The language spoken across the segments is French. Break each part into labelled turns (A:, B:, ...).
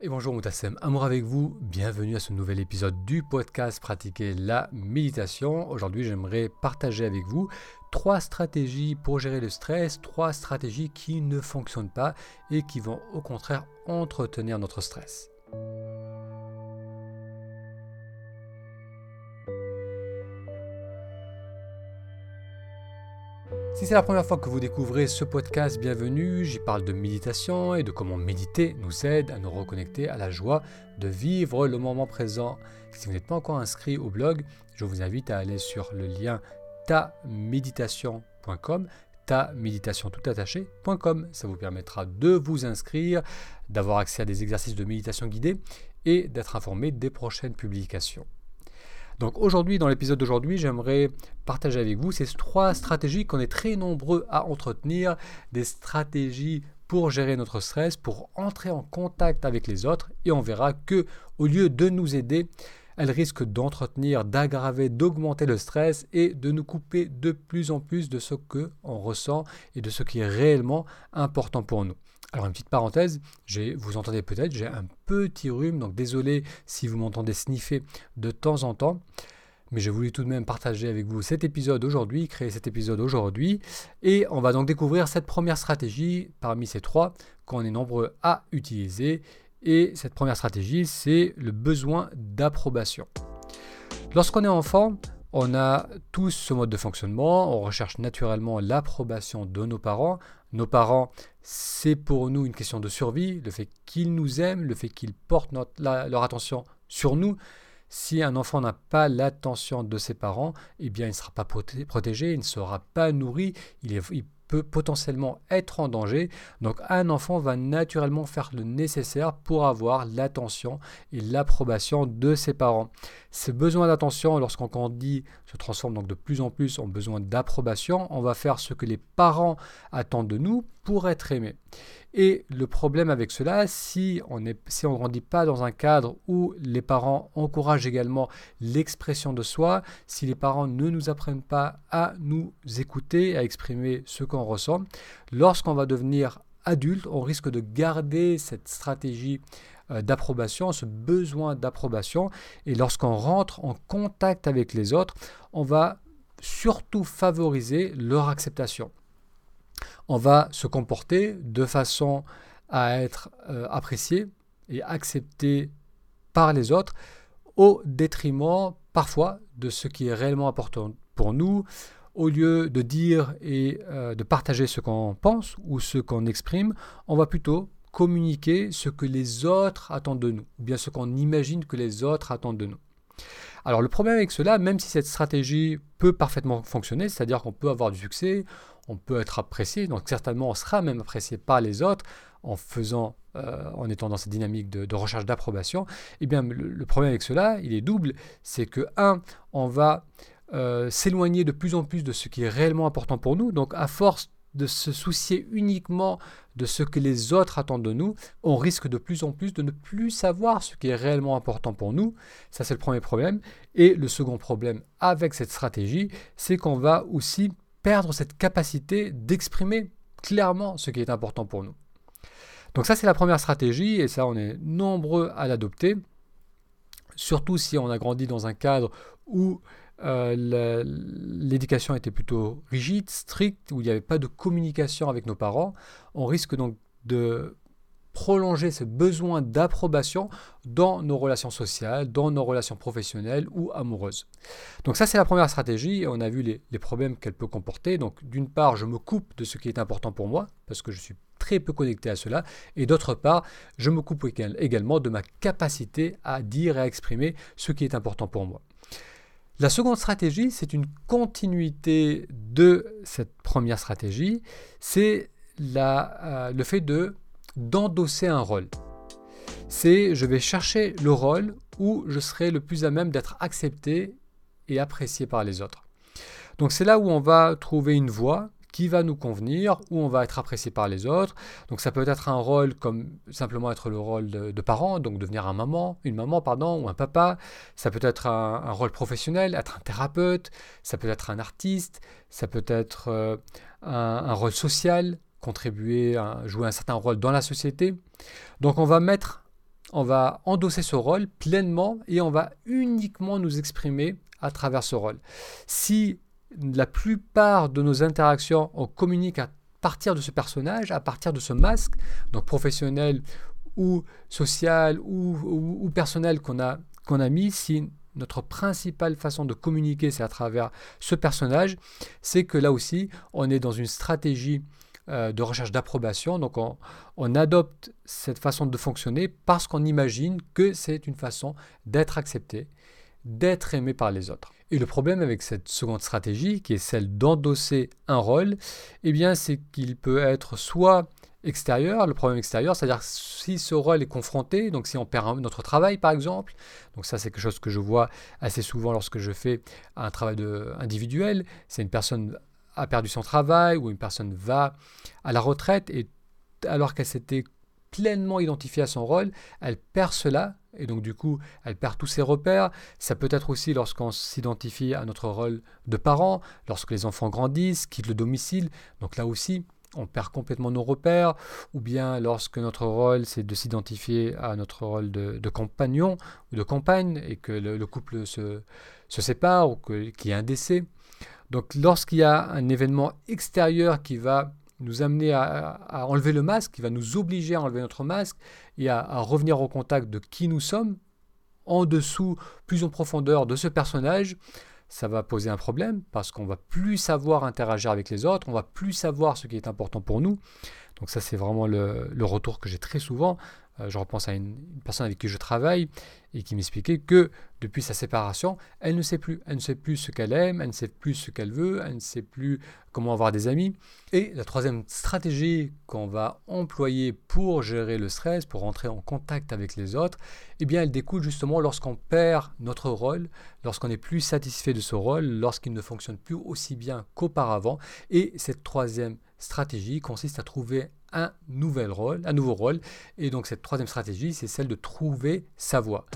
A: Et bonjour Moutassem, amour avec vous, bienvenue à ce nouvel épisode du podcast Pratiquer la méditation. Aujourd'hui j'aimerais partager avec vous trois stratégies pour gérer le stress, trois stratégies qui ne fonctionnent pas et qui vont au contraire entretenir notre stress. Si c'est la première fois que vous découvrez ce podcast, bienvenue. J'y parle de méditation et de comment méditer nous aide à nous reconnecter à la joie de vivre le moment présent. Si vous n'êtes pas encore inscrit au blog, je vous invite à aller sur le lien taméditation.com ta méditation tout attaché.com. Ça vous permettra de vous inscrire, d'avoir accès à des exercices de méditation guidée et d'être informé des prochaines publications. Donc aujourd'hui, dans l'épisode d'aujourd'hui, j'aimerais partager avec vous ces trois stratégies qu'on est très nombreux à entretenir, des stratégies pour gérer notre stress, pour entrer en contact avec les autres, et on verra que au lieu de nous aider, elles risquent d'entretenir, d'aggraver, d'augmenter le stress et de nous couper de plus en plus de ce que on ressent et de ce qui est réellement important pour nous. Alors une petite parenthèse, vous entendez peut-être, j'ai un petit rhume, donc désolé si vous m'entendez sniffer de temps en temps. Mais j'ai voulu tout de même partager avec vous cet épisode aujourd'hui, créer cet épisode aujourd'hui. Et on va donc découvrir cette première stratégie parmi ces trois qu'on est nombreux à utiliser. Et cette première stratégie, c'est le besoin d'approbation. Lorsqu'on est enfant, on a tous ce mode de fonctionnement, on recherche naturellement l'approbation de nos parents. Nos parents, c'est pour nous une question de survie, le fait qu'ils nous aiment, le fait qu'ils portent leur attention sur nous. Si un enfant n'a pas l'attention de ses parents, eh bien il ne sera pas protégé, il ne sera pas nourri, il, peut potentiellement être en danger. Donc un enfant va naturellement faire le nécessaire pour avoir l'attention et l'approbation de ses parents. Ce besoin d'attention, lorsqu'on grandit, se transforme donc de plus en plus en besoin d'approbation. On va faire ce que les parents attendent de nous être aimés. Et le problème avec cela, si on ne si on grandit pas dans un cadre où les parents encouragent également l'expression de soi, si les parents ne nous apprennent pas à nous écouter, à exprimer ce qu'on ressent, lorsqu'on va devenir adulte, on risque de garder cette stratégie euh, d'approbation, ce besoin d'approbation. Et lorsqu'on rentre en contact avec les autres, on va surtout favoriser leur acceptation on va se comporter de façon à être euh, apprécié et accepté par les autres au détriment parfois de ce qui est réellement important pour nous. Au lieu de dire et euh, de partager ce qu'on pense ou ce qu'on exprime, on va plutôt communiquer ce que les autres attendent de nous, ou bien ce qu'on imagine que les autres attendent de nous. Alors le problème avec cela, même si cette stratégie peut parfaitement fonctionner, c'est-à-dire qu'on peut avoir du succès, on peut être apprécié, donc certainement on sera même apprécié par les autres en faisant, euh, en étant dans cette dynamique de, recherche d'approbation, eh bien le, problème avec cela, il est double, c'est que un, on va euh, s'éloigner de plus en plus de ce qui est réellement important pour nous, donc à force de se soucier uniquement de ce que les autres attendent de nous, on risque de plus en plus de ne plus savoir ce qui est réellement important pour nous. Ça, c'est le premier problème. Et le second problème avec cette stratégie, c'est qu'on va aussi perdre cette capacité d'exprimer clairement ce qui est important pour nous. Donc ça, c'est la première stratégie, et ça, on est nombreux à l'adopter, surtout si on a grandi dans un cadre où euh, l'éducation était plutôt rigide, stricte, où il n'y avait pas de communication avec nos parents. On risque donc de prolonger ce besoin d'approbation dans nos relations sociales, dans nos relations professionnelles ou amoureuses. Donc ça, c'est la première stratégie on a vu les, problèmes qu'elle peut comporter. Donc d'une part, je me coupe de ce qui est important pour moi parce que je suis très peu connecté à cela. Et d'autre part, je me coupe également de ma capacité à dire et à exprimer ce qui est important pour moi. La seconde stratégie, c'est une continuité de cette première stratégie, c'est euh, le fait de d'endosser un rôle. C'est je vais chercher le rôle où je serai le plus à même d'être accepté et apprécié par les autres. Donc c'est là où on va trouver une voie qui va nous convenir, où on va être apprécié par les autres. Donc ça peut être un rôle comme simplement être le rôle de, parent, donc devenir un maman, une maman pardon, ou un papa. Ça peut être un, rôle professionnel, être un thérapeute. Ça peut être un artiste. Ça peut être euh, un, rôle social, contribuer, jouer un certain rôle dans la société. Donc on va mettre on va endosser ce rôle pleinement et on va uniquement nous exprimer à travers ce rôle. Si la plupart de nos interactions, on communique à partir de ce personnage, à partir de ce masque, donc professionnel ou social ou, personnel qu'on a, mis, si notre principale façon de communiquer, c'est à travers ce personnage, c'est que là aussi, on est dans une stratégie euh, de recherche d'approbation. Donc on, on, adopte cette façon de fonctionner parce qu'on imagine que c'est une façon d'être accepté, d'être aimé par les autres. Et le problème avec cette seconde stratégie, qui est celle d'endosser un rôle, eh bien, c'est qu'il peut être soit extérieur, le problème extérieur, c'est-à-dire si ce rôle est confronté, donc si on perd notre travail par exemple, donc ça c'est quelque chose que je vois assez souvent lorsque je fais un travail de, individuel, c'est une personne a perdu son travail ou une personne va à la retraite et alors qu'elle s'était pleinement identifiée à son rôle, elle perd cela et donc du coup, elle perd tous ses repères. Ça peut être aussi lorsqu'on s'identifie à notre rôle de parent, lorsque les enfants grandissent, quittent le domicile. Donc là aussi, on perd complètement nos repères, ou bien lorsque notre rôle c'est de s'identifier à notre rôle de, compagnon ou de compagne et que le, couple se, sépare ou qu'il y a un décès. Donc lorsqu'il y a un événement extérieur qui va nous amener à, enlever le masque, qui va nous obliger à enlever notre masque et à, revenir au contact de qui nous sommes, en dessous, plus en profondeur de ce personnage, ça va poser un problème parce qu'on va plus savoir interagir avec les autres, on va plus savoir ce qui est important pour nous. Donc ça c'est vraiment le, retour que j'ai très souvent. Euh, je repense à une, personne avec qui je travaille et qui m'expliquait que depuis sa séparation, elle ne sait plus. Elle ne sait plus ce qu'elle aime, elle ne sait plus ce qu'elle veut, elle ne sait plus comment avoir des amis. Et la troisième stratégie qu'on va employer pour gérer le stress, pour entrer en contact avec les autres, eh bien elle découle justement lorsqu'on perd notre rôle, lorsqu'on n'est plus satisfait de ce rôle, lorsqu'il ne fonctionne plus aussi bien qu'auparavant. Et cette troisième stratégie consiste à trouver un nouvel rôle, un nouveau rôle. Et donc cette troisième stratégie, c'est celle de trouver sa voie.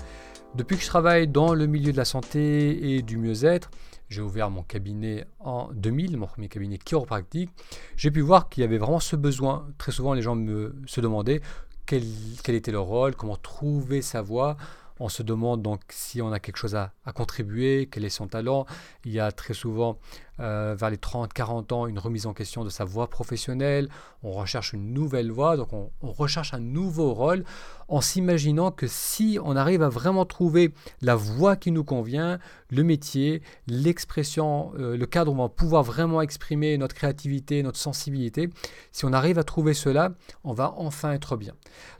A: Depuis que je travaille dans le milieu de la santé et du mieux-être, j'ai ouvert mon cabinet en 2000, mon premier cabinet chiropractique, j'ai pu voir qu'il y avait vraiment ce besoin. Très souvent, les gens me se demandaient quel, était leur rôle, comment trouver sa voie. On se demande donc si on a quelque chose à, à contribuer, quel est son talent. Il y a très souvent euh, vers les 30-40 ans une remise en question de sa voie professionnelle, on recherche une nouvelle voie, donc on, recherche un nouveau rôle en s'imaginant que si on arrive à vraiment trouver la voie qui nous convient, le métier, l'expression, euh, le cadre où on va pouvoir vraiment exprimer notre créativité, notre sensibilité, si on arrive à trouver cela, on va enfin être bien.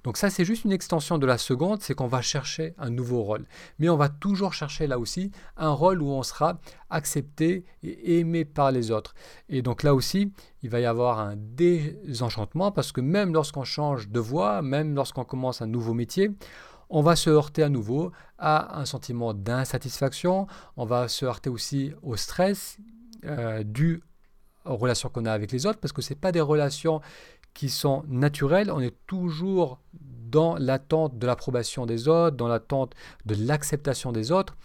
A: Donc ça c'est juste une extension de la seconde, c'est qu'on va chercher un nouveau rôle. Mais on va toujours chercher là aussi un rôle où on sera accepté et par les autres. Et donc là aussi, il va y avoir un désenchantement parce que même lorsqu'on change de voie, même lorsqu'on commence un nouveau métier, on va se heurter à nouveau à un sentiment d'insatisfaction, on va se heurter aussi au stress euh, dû aux relations qu'on a avec les autres, parce que ce pas des relations qui sont naturelles, on est toujours dans l'attente de l'approbation des autres, dans l'attente de l'acceptation des autres.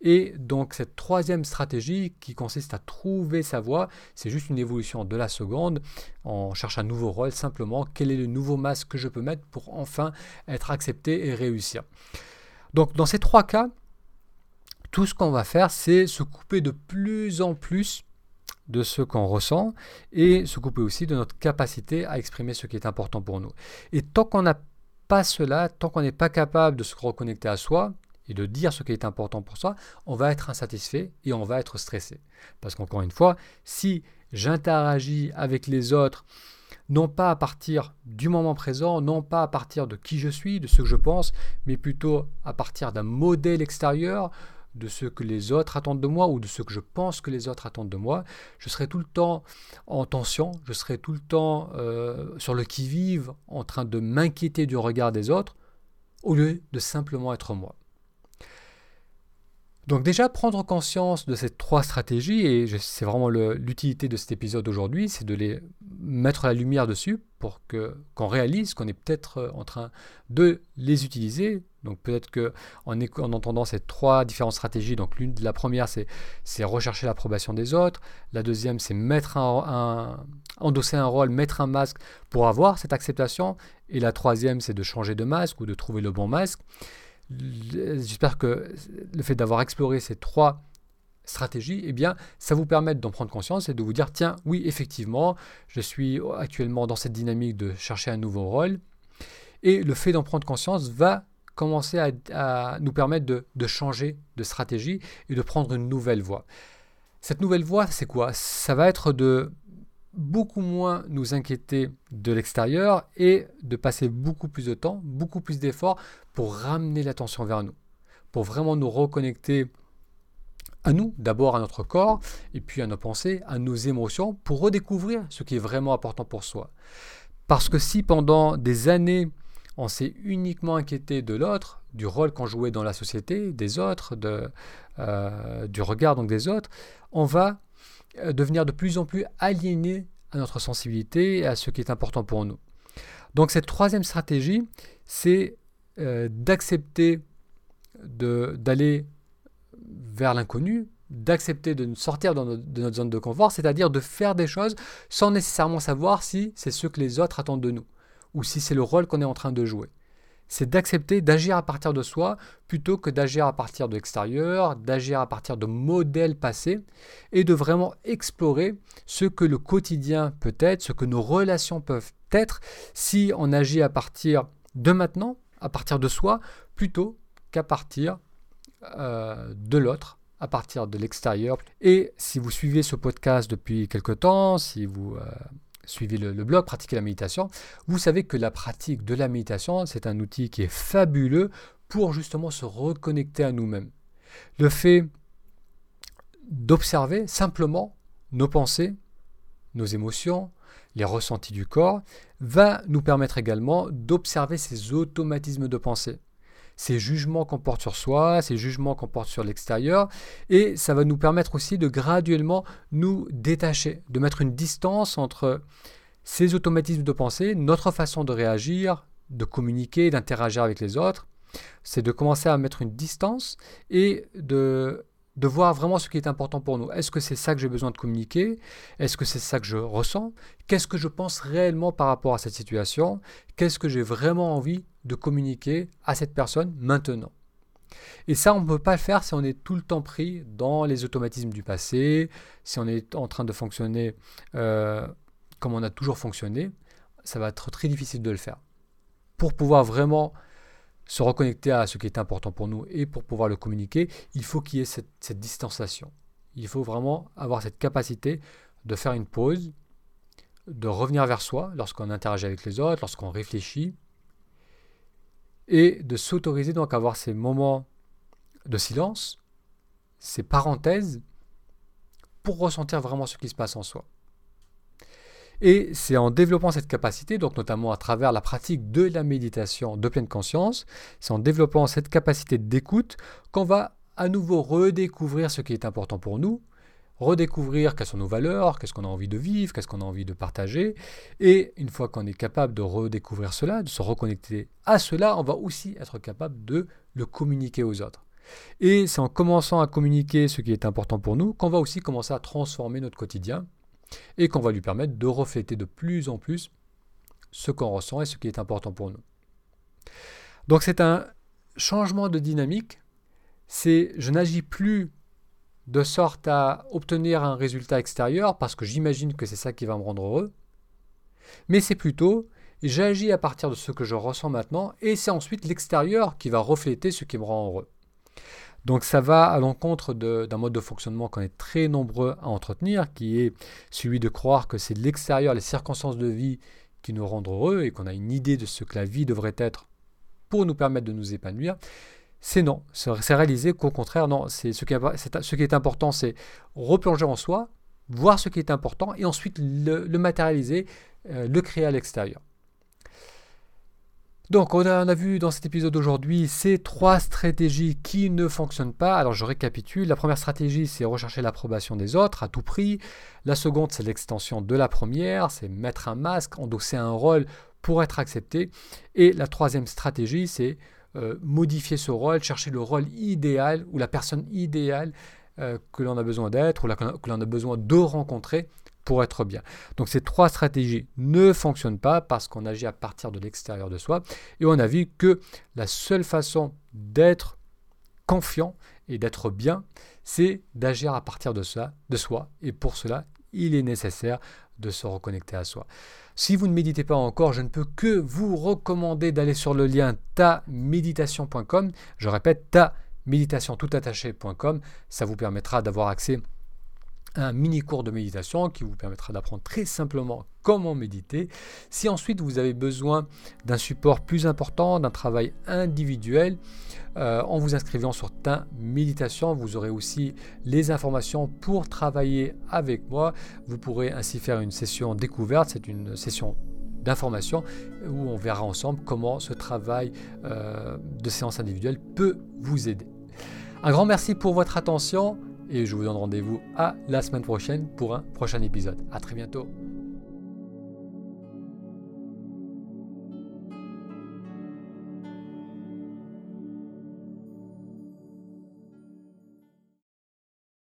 A: Et donc cette troisième stratégie qui consiste à trouver sa voie, c'est juste une évolution de la seconde. On cherche un nouveau rôle, simplement quel est le nouveau masque que je peux mettre pour enfin être accepté et réussir. Donc dans ces trois cas, tout ce qu'on va faire, c'est se couper de plus en plus de ce qu'on ressent et se couper aussi de notre capacité à exprimer ce qui est important pour nous. Et tant qu'on n'a pas cela, tant qu'on n'est pas capable de se reconnecter à soi, et de dire ce qui est important pour soi, on va être insatisfait et on va être stressé. Parce qu'encore une fois, si j'interagis avec les autres, non pas à partir du moment présent, non pas à partir de qui je suis, de ce que je pense, mais plutôt à partir d'un modèle extérieur, de ce que les autres attendent de moi ou de ce que je pense que les autres attendent de moi, je serai tout le temps en tension, je serai tout le temps euh, sur le qui-vive, en train de m'inquiéter du regard des autres, au lieu de simplement être moi. Donc déjà, prendre conscience de ces trois stratégies, et c'est vraiment l'utilité de cet épisode aujourd'hui, c'est de les mettre la lumière dessus pour qu'on réalise qu'on est peut-être euh, en train de les utiliser. Donc peut-être que en, entendant ces trois différentes stratégies, donc l'une, la première c'est rechercher l'approbation des autres, la deuxième c'est mettre un, endosser un rôle, mettre un masque pour avoir cette acceptation, et la troisième c'est de changer de masque ou de trouver le bon masque. J'espère que le fait d'avoir exploré ces trois stratégies, eh bien, ça vous permet d'en prendre conscience et de vous dire, tiens, oui, effectivement, je suis actuellement dans cette dynamique de chercher un nouveau rôle. Et le fait d'en prendre conscience va commencer à, nous permettre de, changer de stratégie et de prendre une nouvelle voie. Cette nouvelle voie, c'est quoi? Ça va être de beaucoup moins nous inquiéter de l'extérieur et de passer beaucoup plus de temps, beaucoup plus d'efforts pour ramener l'attention vers nous, pour vraiment nous reconnecter à nous, d'abord à notre corps, et puis à nos pensées, à nos émotions, pour redécouvrir ce qui est vraiment important pour soi. Parce que si pendant des années, on s'est uniquement inquiété de l'autre, du rôle qu'on jouait dans la société, des autres, euh, du regard donc des autres, on va devenir de plus en plus aliéné à notre sensibilité et à ce qui est important pour nous. Donc cette troisième stratégie, c'est euh, d'accepter d'aller vers l'inconnu, d'accepter de sortir de notre zone de confort, c'est-à-dire de faire des choses sans nécessairement savoir si c'est ce que les autres attendent de nous ou si c'est le rôle qu'on est en train de jouer. C'est d'accepter d'agir à partir de soi plutôt que d'agir à partir de l'extérieur, d'agir à partir de modèles passés et de vraiment explorer ce que le quotidien peut être, ce que nos relations peuvent être si on agit à partir de maintenant, à partir de soi, plutôt qu'à partir euh, de l'autre, à partir de l'extérieur. Et si vous suivez ce podcast depuis quelque temps, si vous euh, suivez le, blog Pratiquer la méditation, vous savez que la pratique de la méditation, c'est un outil qui est fabuleux pour justement se reconnecter à nous-mêmes. Le fait d'observer simplement nos pensées, nos émotions, les ressentis du corps, va nous permettre également d'observer ces automatismes de pensée ces jugements qu'on porte sur soi, ces jugements qu'on porte sur l'extérieur, et ça va nous permettre aussi de graduellement nous détacher, de mettre une distance entre ces automatismes de pensée, notre façon de réagir, de communiquer, d'interagir avec les autres, c'est de commencer à mettre une distance et de de voir vraiment ce qui est important pour nous. Est-ce que c'est ça que j'ai besoin de communiquer? Est-ce que c'est ça que je ressens? Qu'est-ce que je pense réellement par rapport à cette situation? Qu'est-ce que j'ai vraiment envie de communiquer à cette personne maintenant? Et ça, on ne peut pas le faire si on est tout le temps pris dans les automatismes du passé, si on est en train de fonctionner euh, comme on a toujours fonctionné. Ça va être très difficile de le faire. Pour pouvoir vraiment se reconnecter à ce qui est important pour nous et pour pouvoir le communiquer, il faut qu'il y ait cette, distanciation. Il faut vraiment avoir cette capacité de faire une pause, de revenir vers soi lorsqu'on interagit avec les autres, lorsqu'on réfléchit, et de s'autoriser donc à avoir ces moments de silence, ces parenthèses, pour ressentir vraiment ce qui se passe en soi. Et c'est en développant cette capacité, donc notamment à travers la pratique de la méditation de pleine conscience, c'est en développant cette capacité d'écoute qu'on va à nouveau redécouvrir ce qui est important pour nous, redécouvrir quelles sont nos valeurs, qu'est-ce qu'on a envie de vivre, qu'est-ce qu'on a envie de partager. Et une fois qu'on est capable de redécouvrir cela, de se reconnecter à cela, on va aussi être capable de le communiquer aux autres. Et c'est en commençant à communiquer ce qui est important pour nous qu'on va aussi commencer à transformer notre quotidien et qu'on va lui permettre de refléter de plus en plus ce qu'on ressent et ce qui est important pour nous. Donc c'est un changement de dynamique, c'est je n'agis plus de sorte à obtenir un résultat extérieur parce que j'imagine que c'est ça qui va me rendre heureux, mais c'est plutôt j'agis à partir de ce que je ressens maintenant et c'est ensuite l'extérieur qui va refléter ce qui me rend heureux. Donc ça va à l'encontre d'un mode de fonctionnement qu'on est très nombreux à entretenir, qui est celui de croire que c'est l'extérieur, les circonstances de vie qui nous rendent heureux et qu'on a une idée de ce que la vie devrait être pour nous permettre de nous épanouir. C'est non, c'est réaliser qu'au contraire, non, c'est ce, qui est, ce qui est important, c'est replonger en soi, voir ce qui est important et ensuite le, matérialiser, euh, le créer à l'extérieur. Donc on a, vu dans cet épisode d'aujourd'hui ces trois stratégies qui ne fonctionnent pas. Alors je récapitule. La première stratégie, c'est rechercher l'approbation des autres à tout prix. La seconde, c'est l'extension de la première, c'est mettre un masque, endosser un rôle pour être accepté. Et la troisième stratégie, c'est modifier ce rôle, chercher le rôle idéal ou la personne idéale que l'on a besoin d'être ou que l'on a besoin de rencontrer pour être bien. Donc ces trois stratégies ne fonctionnent pas parce qu'on agit à partir de l'extérieur de soi et on a vu que la seule façon d'être confiant et d'être bien, c'est d'agir à partir de, ça, de soi et pour cela, il est nécessaire de se reconnecter à soi. Si vous ne méditez pas encore, je ne peux que vous recommander d'aller sur le lien taméditation.com. Je répète, ta Ça vous permettra d'avoir accès un mini cours de méditation qui vous permettra d'apprendre très simplement comment méditer. Si ensuite vous avez besoin d'un support plus important, d'un travail individuel, euh, en vous inscrivant sur ta méditation, vous aurez aussi les informations pour travailler avec moi. Vous pourrez ainsi faire une session découverte, c'est une session d'information où on verra ensemble comment ce travail euh, de séance individuelle peut vous aider. Un grand merci pour votre attention et je vous donne rendez-vous à la semaine prochaine pour un prochain épisode. À très bientôt.